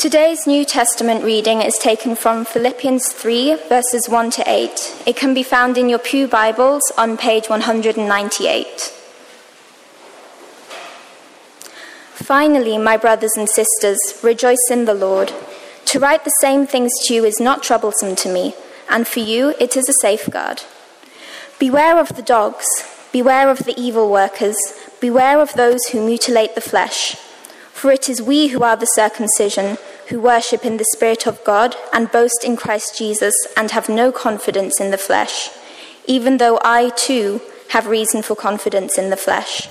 Today's New Testament reading is taken from Philippians 3, verses 1 to 8. It can be found in your Pew Bibles on page 198. Finally, my brothers and sisters, rejoice in the Lord. To write the same things to you is not troublesome to me, and for you it is a safeguard. Beware of the dogs, beware of the evil workers, beware of those who mutilate the flesh. For it is we who are the circumcision, who worship in the Spirit of God and boast in Christ Jesus and have no confidence in the flesh, even though I too have reason for confidence in the flesh.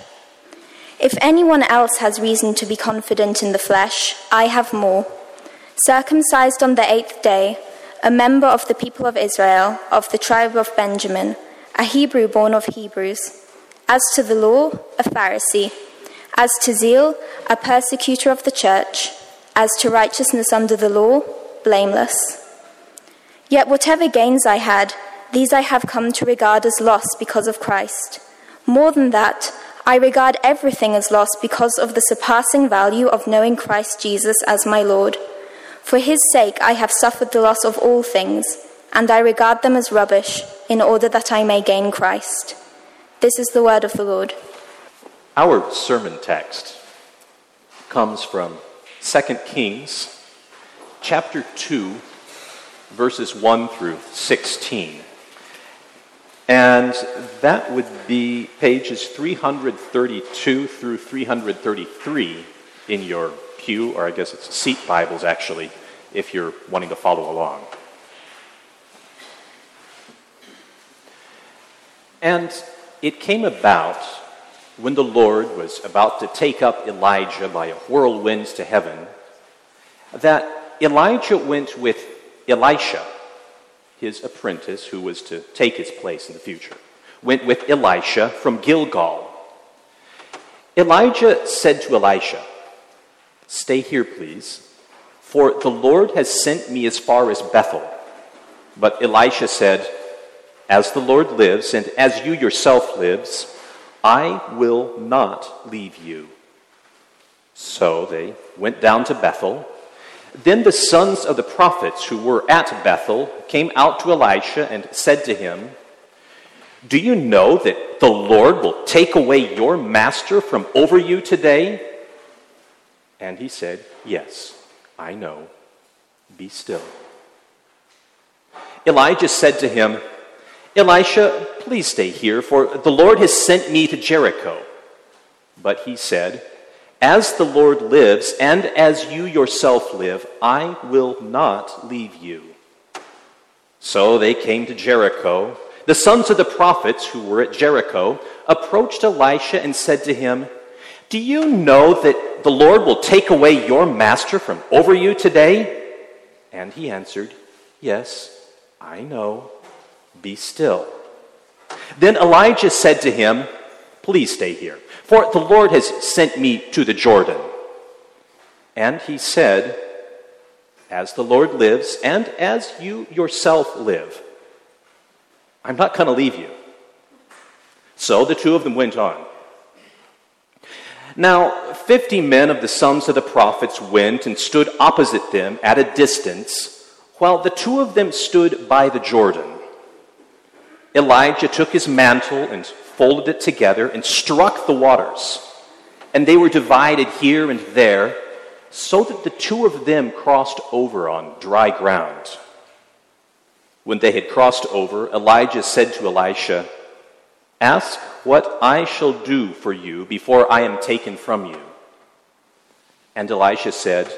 If anyone else has reason to be confident in the flesh, I have more. Circumcised on the eighth day, a member of the people of Israel, of the tribe of Benjamin, a Hebrew born of Hebrews. As to the law, a Pharisee as to zeal, a persecutor of the church. As to righteousness under the law, blameless. Yet whatever gains I had, these I have come to regard as loss because of Christ. More than that, I regard everything as loss because of the surpassing value of knowing Christ Jesus as my Lord. For his sake I have suffered the loss of all things, and I regard them as rubbish, in order that I may gain Christ. This is the word of the Lord. Our sermon text comes from 2 Kings chapter 2, verses 1 through 16. And that would be pages 332 through 333 in your pew, or I guess it's seat Bibles actually, if you're wanting to follow along. And it came about when the Lord was about to take up Elijah by a whirlwind to heaven, that Elijah went with Elisha, his apprentice, who was to take his place in the future, went with Elisha from Gilgal. Elijah said to Elisha, Stay here, please, for the Lord has sent me as far as Bethel. But Elisha said, As the Lord lives, and as you yourself lives, I will not leave you. So they went down to Bethel. Then the sons of the prophets who were at Bethel came out to Elisha and said to him, Do you know that the Lord will take away your master from over you today? And he said, Yes, I know. Be still. Elijah said to him, Elisha, please stay here, for the Lord has sent me to Jericho. But he said, As the Lord lives, and as you yourself live, I will not leave you. So they came to Jericho. The sons of the prophets who were at Jericho approached Elisha and said to him, Do you know that the Lord will take away your master from over you today? And he answered, Yes, I know. Be still. Then Elijah said to him, Please stay here, for the Lord has sent me to the Jordan. And he said, As the Lord lives, and as you yourself live, I'm not going to leave you. So the two of them went on. Now, fifty men of the sons of the prophets went and stood opposite them at a distance, while the two of them stood by the Jordan. Elijah took his mantle and folded it together and struck the waters, and they were divided here and there, so that the two of them crossed over on dry ground. When they had crossed over, Elijah said to Elisha, Ask what I shall do for you before I am taken from you. And Elisha said,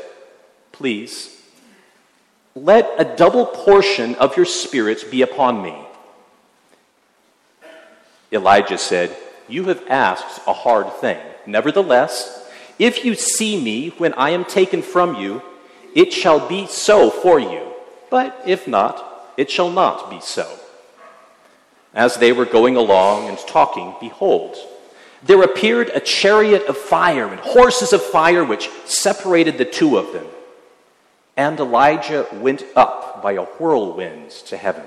Please, let a double portion of your spirit be upon me. Elijah said, You have asked a hard thing. Nevertheless, if you see me when I am taken from you, it shall be so for you. But if not, it shall not be so. As they were going along and talking, behold, there appeared a chariot of fire and horses of fire which separated the two of them. And Elijah went up by a whirlwind to heaven.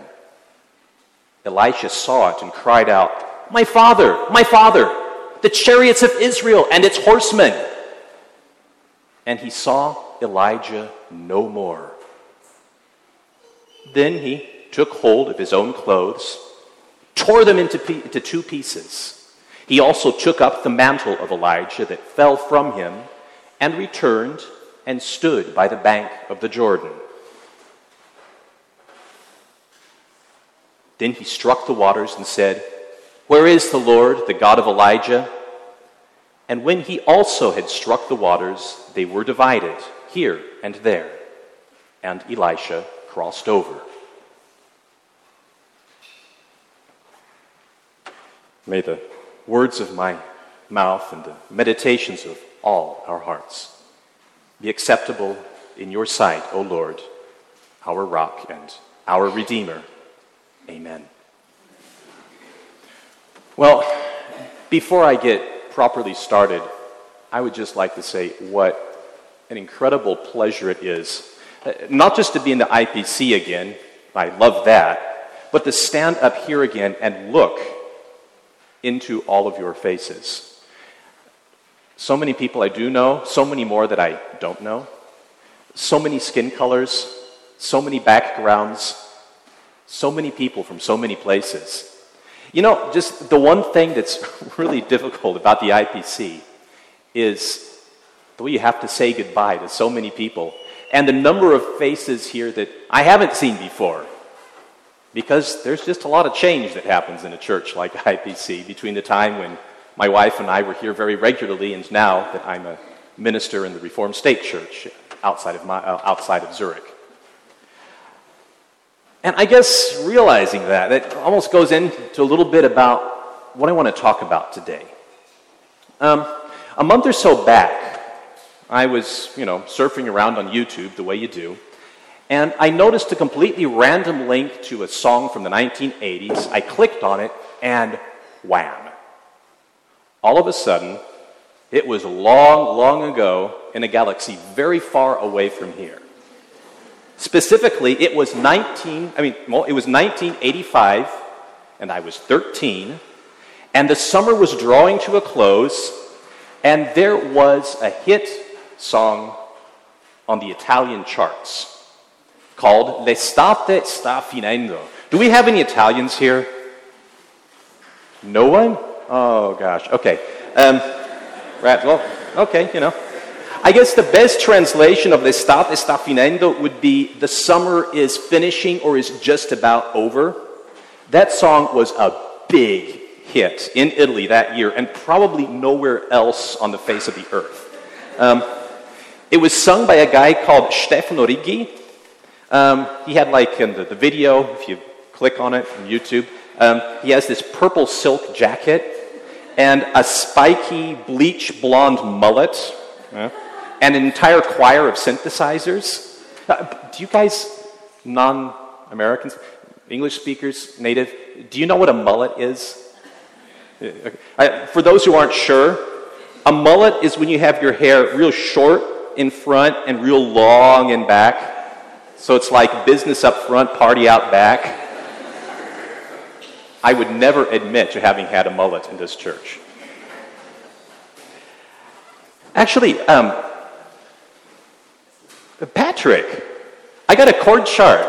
Elisha saw it and cried out, my father, my father, the chariots of Israel and its horsemen. and he saw Elijah no more. Then he took hold of his own clothes, tore them into, pe- into two pieces. He also took up the mantle of Elijah that fell from him and returned and stood by the bank of the Jordan. Then he struck the waters and said, Where is the Lord, the God of Elijah? And when he also had struck the waters, they were divided here and there, and Elisha crossed over. May the words of my mouth and the meditations of all our hearts be acceptable in your sight, O Lord, our rock and our Redeemer. Amen. Well, before I get properly started, I would just like to say what an incredible pleasure it is, uh, not just to be in the IPC again, I love that, but to stand up here again and look into all of your faces. So many people I do know, so many more that I don't know, so many skin colors, so many backgrounds, so many people from so many places. You know, just the one thing that's really difficult about the IPC is the way you have to say goodbye to so many people and the number of faces here that I haven't seen before. Because there's just a lot of change that happens in a church like IPC between the time when my wife and I were here very regularly and now that I'm a minister in the Reformed State Church outside of, my, uh, outside of Zurich. And I guess realizing that, it almost goes into a little bit about what I want to talk about today. Um, a month or so back, I was, you know, surfing around on YouTube the way you do, and I noticed a completely random link to a song from the 1980s. I clicked on it, and wham. All of a sudden, it was long, long ago in a galaxy very far away from here. Specifically, it was 19, I mean, well, it was 1985, and I was 13, and the summer was drawing to a close, and there was a hit song on the Italian charts called L'estate sta finendo. Do we have any Italians here? No one? Oh gosh. Okay. Um, right. Well, okay. You know. I guess the best translation of L'estate sta finendo would be the summer is finishing or is just about over. That song was a big hit in Italy that year and probably nowhere else on the face of the earth. Um, it was sung by a guy called Stefano Righi. Um, he had like in the, the, video, if you click on it on YouTube, um, he has this purple silk jacket and a spiky bleach blonde mullet and an entire choir of synthesizers. Uh, do you guys, non Americans, English speakers, native, do you know what a mullet is? Uh, I, for those who aren't sure, a mullet is when you have your hair real short in front and real long in back. So it's like business up front, party out back. I would never admit to having had a mullet in this church. Actually, um, Patrick, I got a chord chart.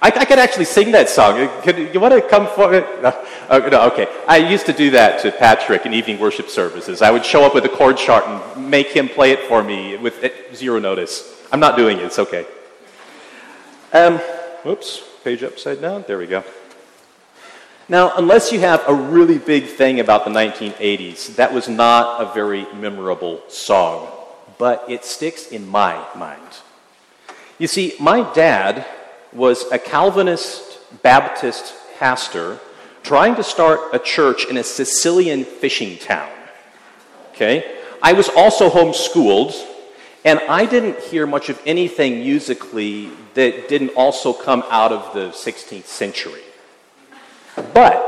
I, I could actually sing that song. You want to come forward? No, oh, no, okay. I used to do that to Patrick in evening worship services. I would show up with a chord chart and make him play it for me with zero notice. I'm not doing it. It's okay. Um, page upside down. There we go. Now, unless you have a really big thing about the 1980s, that was not a very memorable song, but it sticks in my mind. You see, my dad was a Calvinist Baptist pastor trying to start a church in a Sicilian fishing town. Okay? I was also homeschooled, and I didn't hear much of anything musically that didn't also come out of the 16th century. But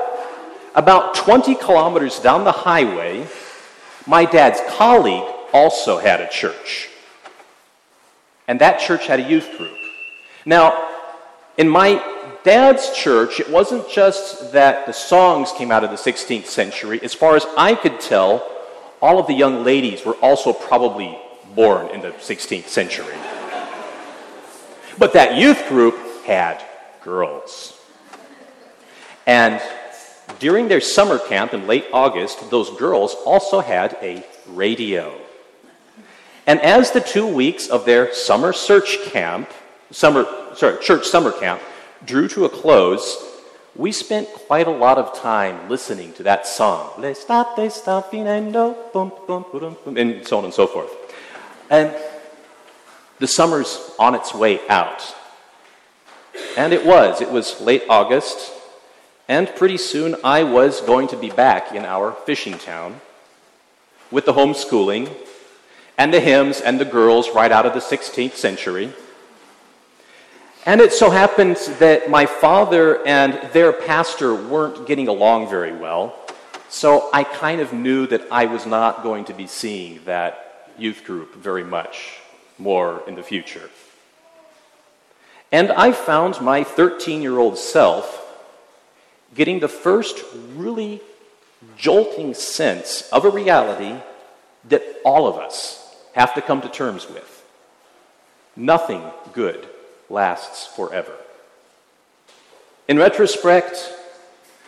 about 20 kilometers down the highway, my dad's colleague also had a church. And that church had a youth group. Now, in my dad's church, it wasn't just that the songs came out of the 16th century. As far as I could tell, all of the young ladies were also probably born in the 16th century. But that youth group had girls. And during their summer camp in late August, those girls also had a radio. And as the two weeks of their summer search camp, summer, sorry, church summer camp drew to a close, we spent quite a lot of time listening to that song, and so on and so forth. And the summer's on its way out. And it was. It was late August, and pretty soon I was going to be back in our fishing town with the homeschooling and the hymns and the girls right out of the 16th century. And it so happens that my father and their pastor weren't getting along very well, so I kind of knew that I was not going to be seeing that youth group very much more in the future. And I found my 13 year old self getting the first really jolting sense of a reality that all of us have to come to terms with. Nothing good lasts forever. In retrospect,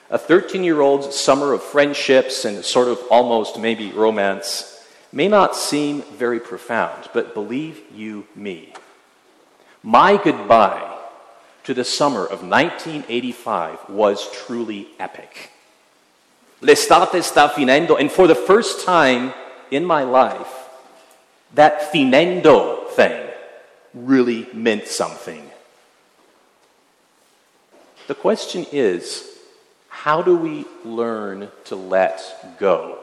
a 13 year old's summer of friendships and sort of almost maybe romance may not seem very profound, but believe you me, my goodbye to the summer of 1985 was truly epic. L'estate sta finendo, and for the first time in my life, that finendo thing really meant something. The question is how do we learn to let go?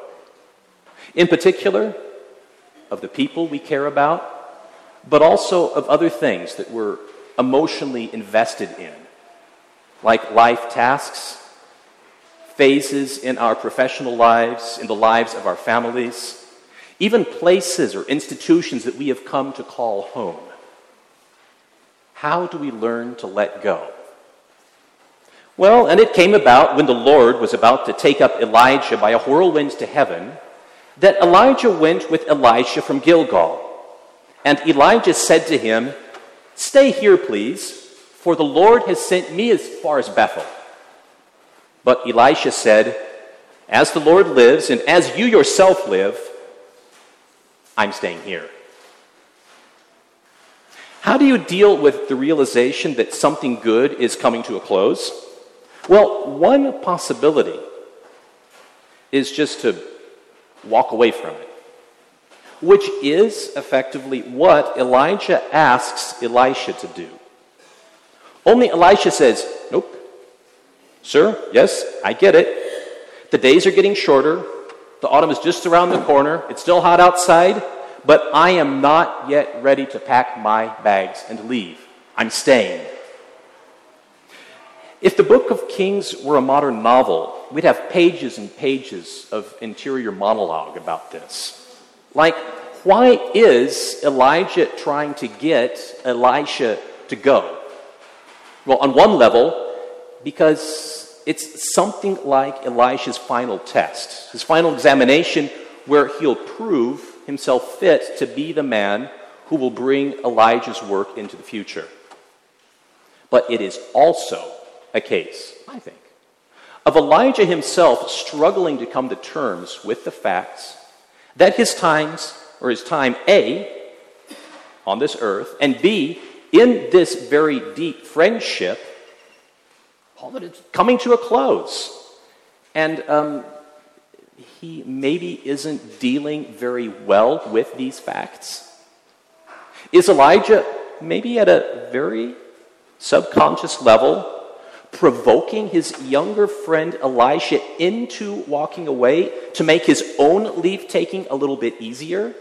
In particular, of the people we care about, but also of other things that we're emotionally invested in, like life tasks, phases in our professional lives, in the lives of our families, even places or institutions that we have come to call home. How do we learn to let go? Well, and it came about when the Lord was about to take up Elijah by a whirlwind to heaven that Elijah went with Elisha from Gilgal. And Elijah said to him, Stay here, please, for the Lord has sent me as far as Bethel. But Elisha said, As the Lord lives, and as you yourself live, I'm staying here. How do you deal with the realization that something good is coming to a close? Well, one possibility is just to walk away from it, which is effectively what Elijah asks Elisha to do. Only Elisha says, Nope. Sir, yes, I get it. The days are getting shorter. The autumn is just around the corner. It's still hot outside, but I am not yet ready to pack my bags and leave. I'm staying. If the book of Kings were a modern novel, we'd have pages and pages of interior monologue about this. Like, why is Elijah trying to get Elisha to go? Well, on one level, because it's something like Elisha's final test, his final examination, where he'll prove himself fit to be the man who will bring Elijah's work into the future. But it is also a case, I think, of Elijah himself struggling to come to terms with the facts that his times, or his time A, on this earth, and B, in this very deep friendship, all that it's coming to a close. And um, he maybe isn't dealing very well with these facts. Is Elijah maybe at a very subconscious level provoking his younger friend Elisha into walking away to make his own leave taking a little bit easier?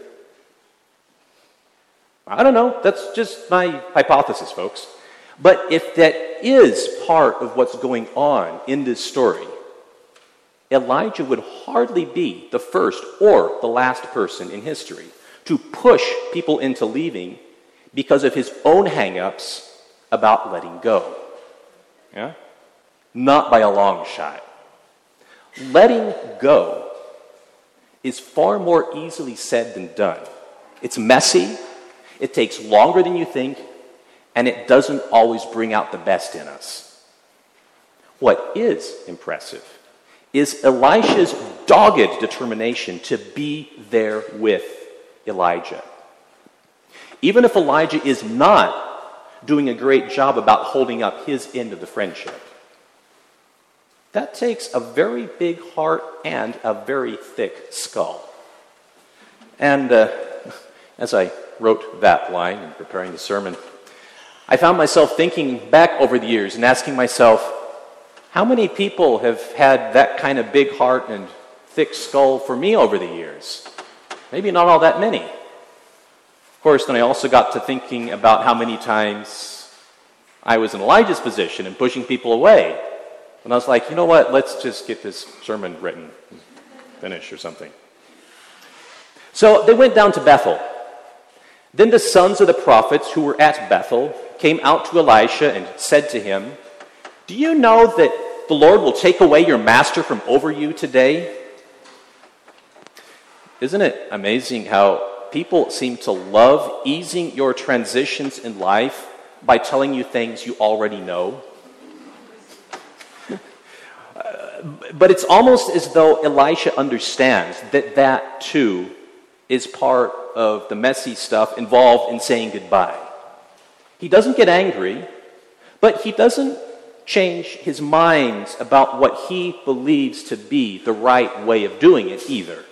I don't know. That's just my hypothesis, folks. But if that is part of what's going on in this story, Elijah would hardly be the first or the last person in history to push people into leaving because of his own hangups about letting go. Yeah? Not by a long shot. Letting go is far more easily said than done. It's messy, it takes longer than you think, and it doesn't always bring out the best in us. What is impressive is Elisha's dogged determination to be there with Elijah. Even if Elijah is not doing a great job about holding up his end of the friendship. That takes a very big heart and a very thick skull. And uh, as I wrote that line in preparing the sermon, I found myself thinking back over the years and asking myself, how many people have had that kind of big heart and thick skull for me over the years? Maybe not all that many. Of course, then I also got to thinking about how many times I was in Elijah's position and pushing people away. And I was like, you know what, let's just get this sermon written, finish or something. So they went down to Bethel. Then the sons of the prophets who were at Bethel came out to Elisha and said to him, Do you know that the Lord will take away your master from over you today? Isn't it amazing how people seem to love easing your transitions in life by telling you things you already know. But it's almost as though Elisha understands that that too is part of the messy stuff involved in saying goodbye. He doesn't get angry, but he doesn't change his mind about what he believes to be the right way of doing it either.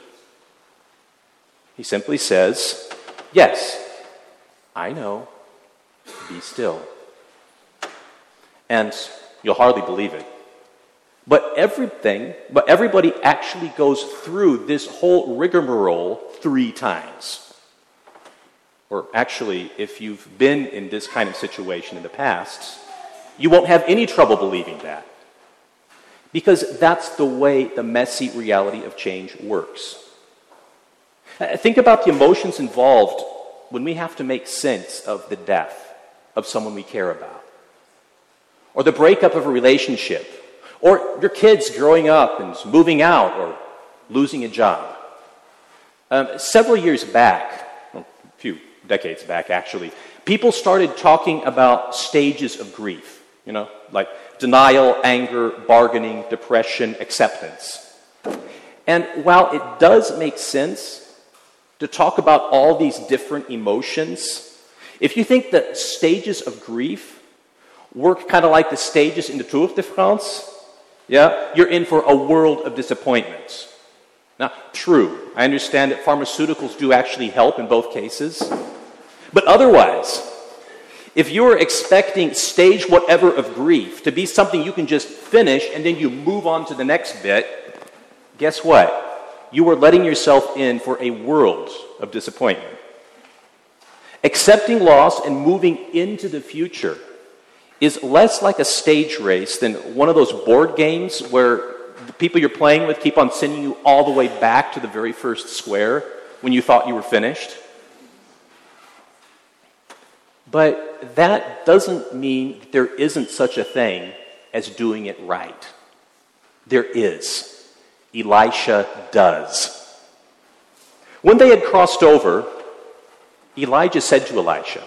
He simply says, Yes, I know, be still. And you'll hardly believe it. But everything, but everybody actually goes through this whole rigmarole three times. Or actually, if you've been in this kind of situation in the past, you won't have any trouble believing that. Because that's the way the messy reality of change works. Uh, think about the emotions involved when we have to make sense of the death of someone we care about, or the breakup of a relationship, or your kids growing up and moving out or losing a job. Um, several years back, decades back actually, people started talking about stages of grief, you know, like denial, anger, bargaining, depression, acceptance. And while it does make sense to talk about all these different emotions. If you think that stages of grief work kind of like the stages in the Tour de France, yeah, you're in for a world of disappointments. Now, true, I understand that pharmaceuticals do actually help in both cases. But otherwise, if you're expecting stage whatever of grief to be something you can just finish and then you move on to the next bit, guess what? you are letting yourself in for a world of disappointment. Accepting loss and moving into the future is less like a stage race than one of those board games where the people you're playing with keep on sending you all the way back to the very first square when you thought you were finished. But that doesn't mean there isn't such a thing as doing it right. There is. Elisha does. When they had crossed over, Elijah said to Elisha,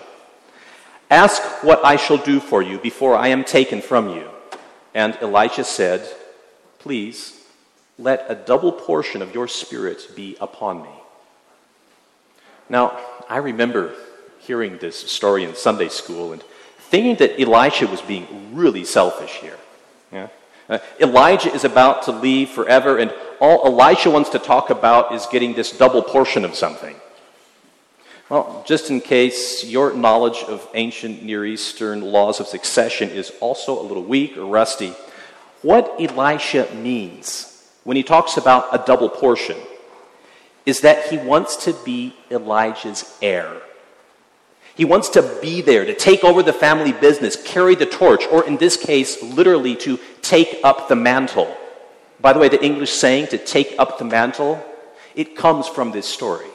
Ask what I shall do for you before I am taken from you. And Elisha said, Please, let a double portion of your spirit be upon me. Now, I remember hearing this story in Sunday school and thinking that Elisha was being really selfish here. Yeah? Uh, Elijah is about to leave forever, and all Elisha wants to talk about is getting this double portion of something. Well, just in case your knowledge of ancient Near Eastern laws of succession is also a little weak or rusty, what Elisha means when he talks about a double portion is that he wants to be Elijah's heir. He wants to be there, to take over the family business, carry the torch, or in this case, literally to take up the mantle. By the way, the English saying to take up the mantle, it comes from this story.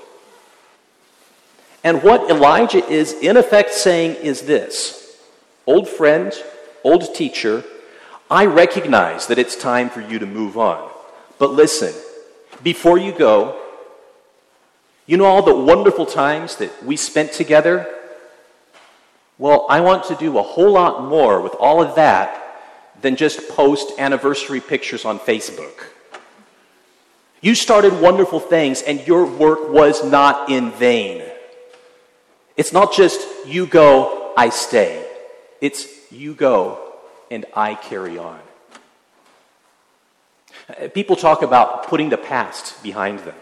And what Elijah is in effect saying is this Old friend, old teacher, I recognize that it's time for you to move on. But listen, before you go, You know all the wonderful times that we spent together? Well, I want to do a whole lot more with all of that than just post anniversary pictures on Facebook. You started wonderful things, and your work was not in vain. It's not just you go, I stay. It's you go, and I carry on. Uh, people talk about putting the past behind them.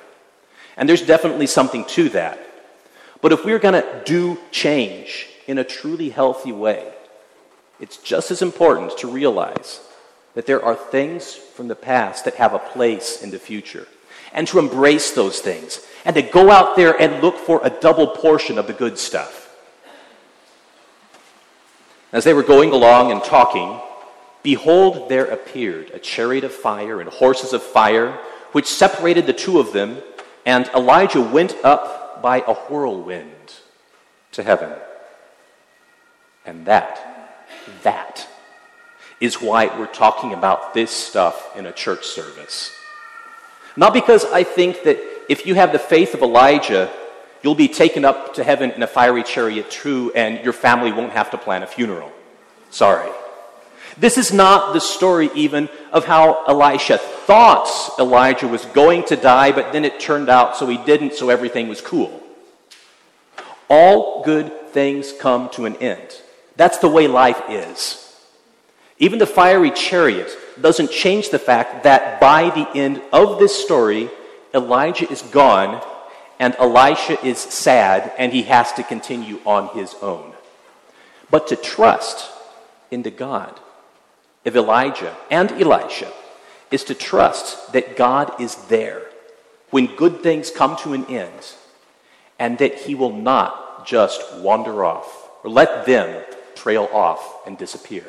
And there's definitely something to that. But if we're going to do change in a truly healthy way, it's just as important to realize that there are things from the past that have a place in the future and to embrace those things and to go out there and look for a double portion of the good stuff. As they were going along and talking, behold, there appeared a chariot of fire and horses of fire, which separated the two of them, and Elijah went up by a whirlwind to heaven. And that, that is why we're talking about this stuff in a church service. Not because I think that if you have the faith of Elijah, you'll be taken up to heaven in a fiery chariot too, and your family won't have to plan a funeral. Sorry. This is not the story even of how Elisha thought Elijah was going to die, but then it turned out so he didn't, so everything was cool. All good things come to an end. That's the way life is. Even the fiery chariot doesn't change the fact that by the end of this story, Elijah is gone and Elisha is sad and he has to continue on his own. But to trust in the God of Elijah and Elisha is to trust that God is there when good things come to an end and that he will not just wander off or let them trail off and disappear.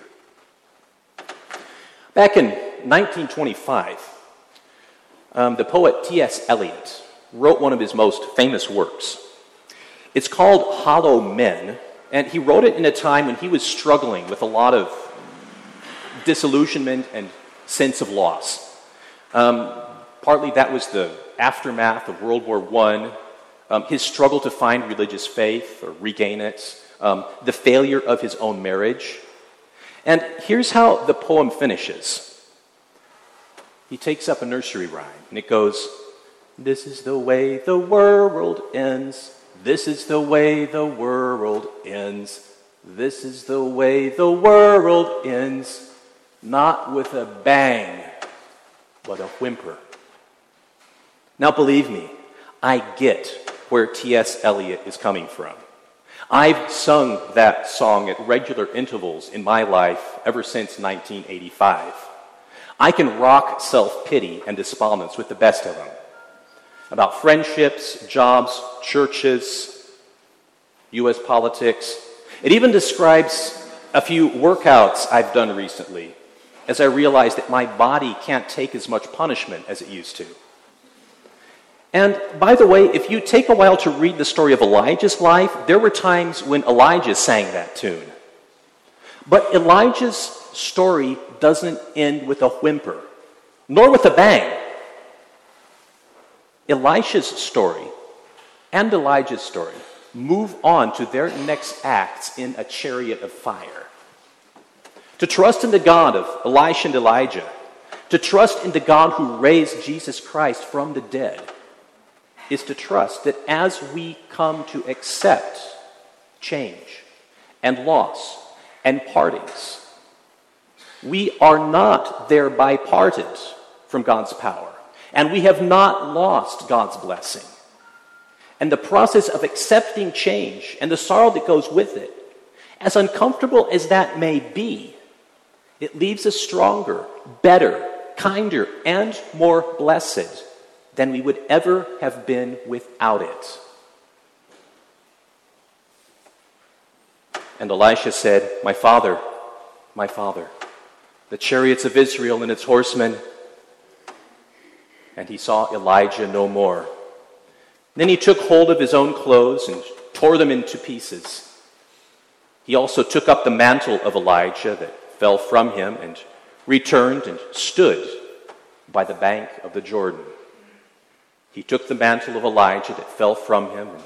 Back in 1925, um, the poet T.S. Eliot wrote one of his most famous works. It's called Hollow Men, and he wrote it in a time when he was struggling with a lot of disillusionment and sense of loss. Um, partly that was the aftermath of World War I, um, his struggle to find religious faith or regain it, um, the failure of his own marriage, and here's how the poem finishes. He takes up a nursery rhyme, and it goes, This is the way the world ends. This is the way the world ends. This is the way the world ends. Not with a bang, but a whimper. Now, believe me, I get where T.S. Eliot is coming from. I've sung that song at regular intervals in my life ever since 1985. I can rock self pity and despondence with the best of them about friendships, jobs, churches, U.S. politics. It even describes a few workouts I've done recently as I realize that my body can't take as much punishment as it used to. And by the way, if you take a while to read the story of Elijah's life, there were times when Elijah sang that tune. But Elijah's story doesn't end with a whimper, nor with a bang. Elisha's story and Elijah's story move on to their next acts in a chariot of fire. To trust in the God of Elisha and Elijah, to trust in the God who raised Jesus Christ from the dead is to trust that as we come to accept change and loss and partings, we are not thereby parted from God's power, and we have not lost God's blessing. And the process of accepting change and the sorrow that goes with it, as uncomfortable as that may be, it leaves us stronger, better, kinder, and more blessed than we would ever have been without it. And Elisha said, My father, my father, the chariots of Israel and its horsemen. And he saw Elijah no more. Then he took hold of his own clothes and tore them into pieces. He also took up the mantle of Elijah that fell from him and returned and stood by the bank of the Jordan. he took the mantle of Elijah that fell from him and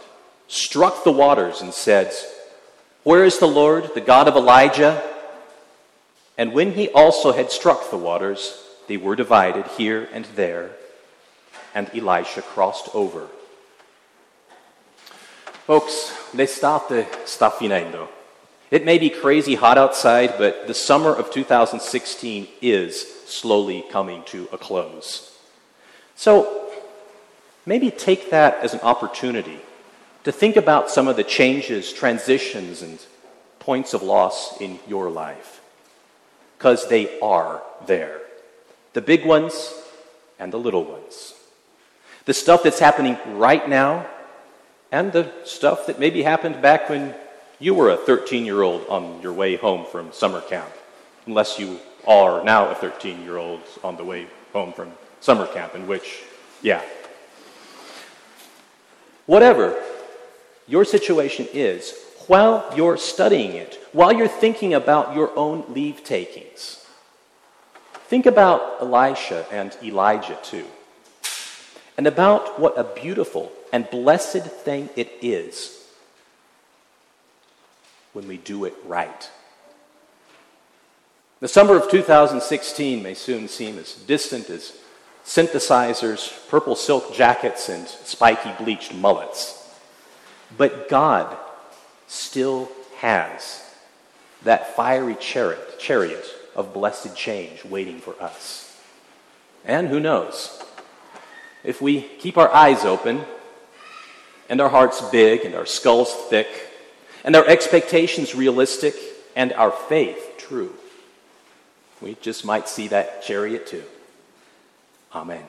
struck the waters and said, Where is the Lord, the God of Elijah? And when he also had struck the waters, they were divided here and there, and Elisha crossed over. Folks, l'estate sta finendo. It may be crazy hot outside, but the summer of 2016 is slowly coming to a close. So maybe take that as an opportunity to think about some of the changes, transitions, and points of loss in your life. Because they are there the big ones and the little ones. The stuff that's happening right now and the stuff that maybe happened back when you were a 13 year old on your way home from summer camp, unless you are now a 13 year old on the way home from summer camp, in which, yeah. Whatever your situation is, while you're studying it, while you're thinking about your own leave takings, Think about Elisha and Elijah too, and about what a beautiful and blessed thing it is when we do it right. The summer of 2016 may soon seem as distant as synthesizers, purple silk jackets, and spiky bleached mullets. But God still has that fiery chariot, chariot of blessed change waiting for us. And who knows? If we keep our eyes open and our hearts big and our skulls thick and our expectations realistic and our faith true, we just might see that chariot too. Amen.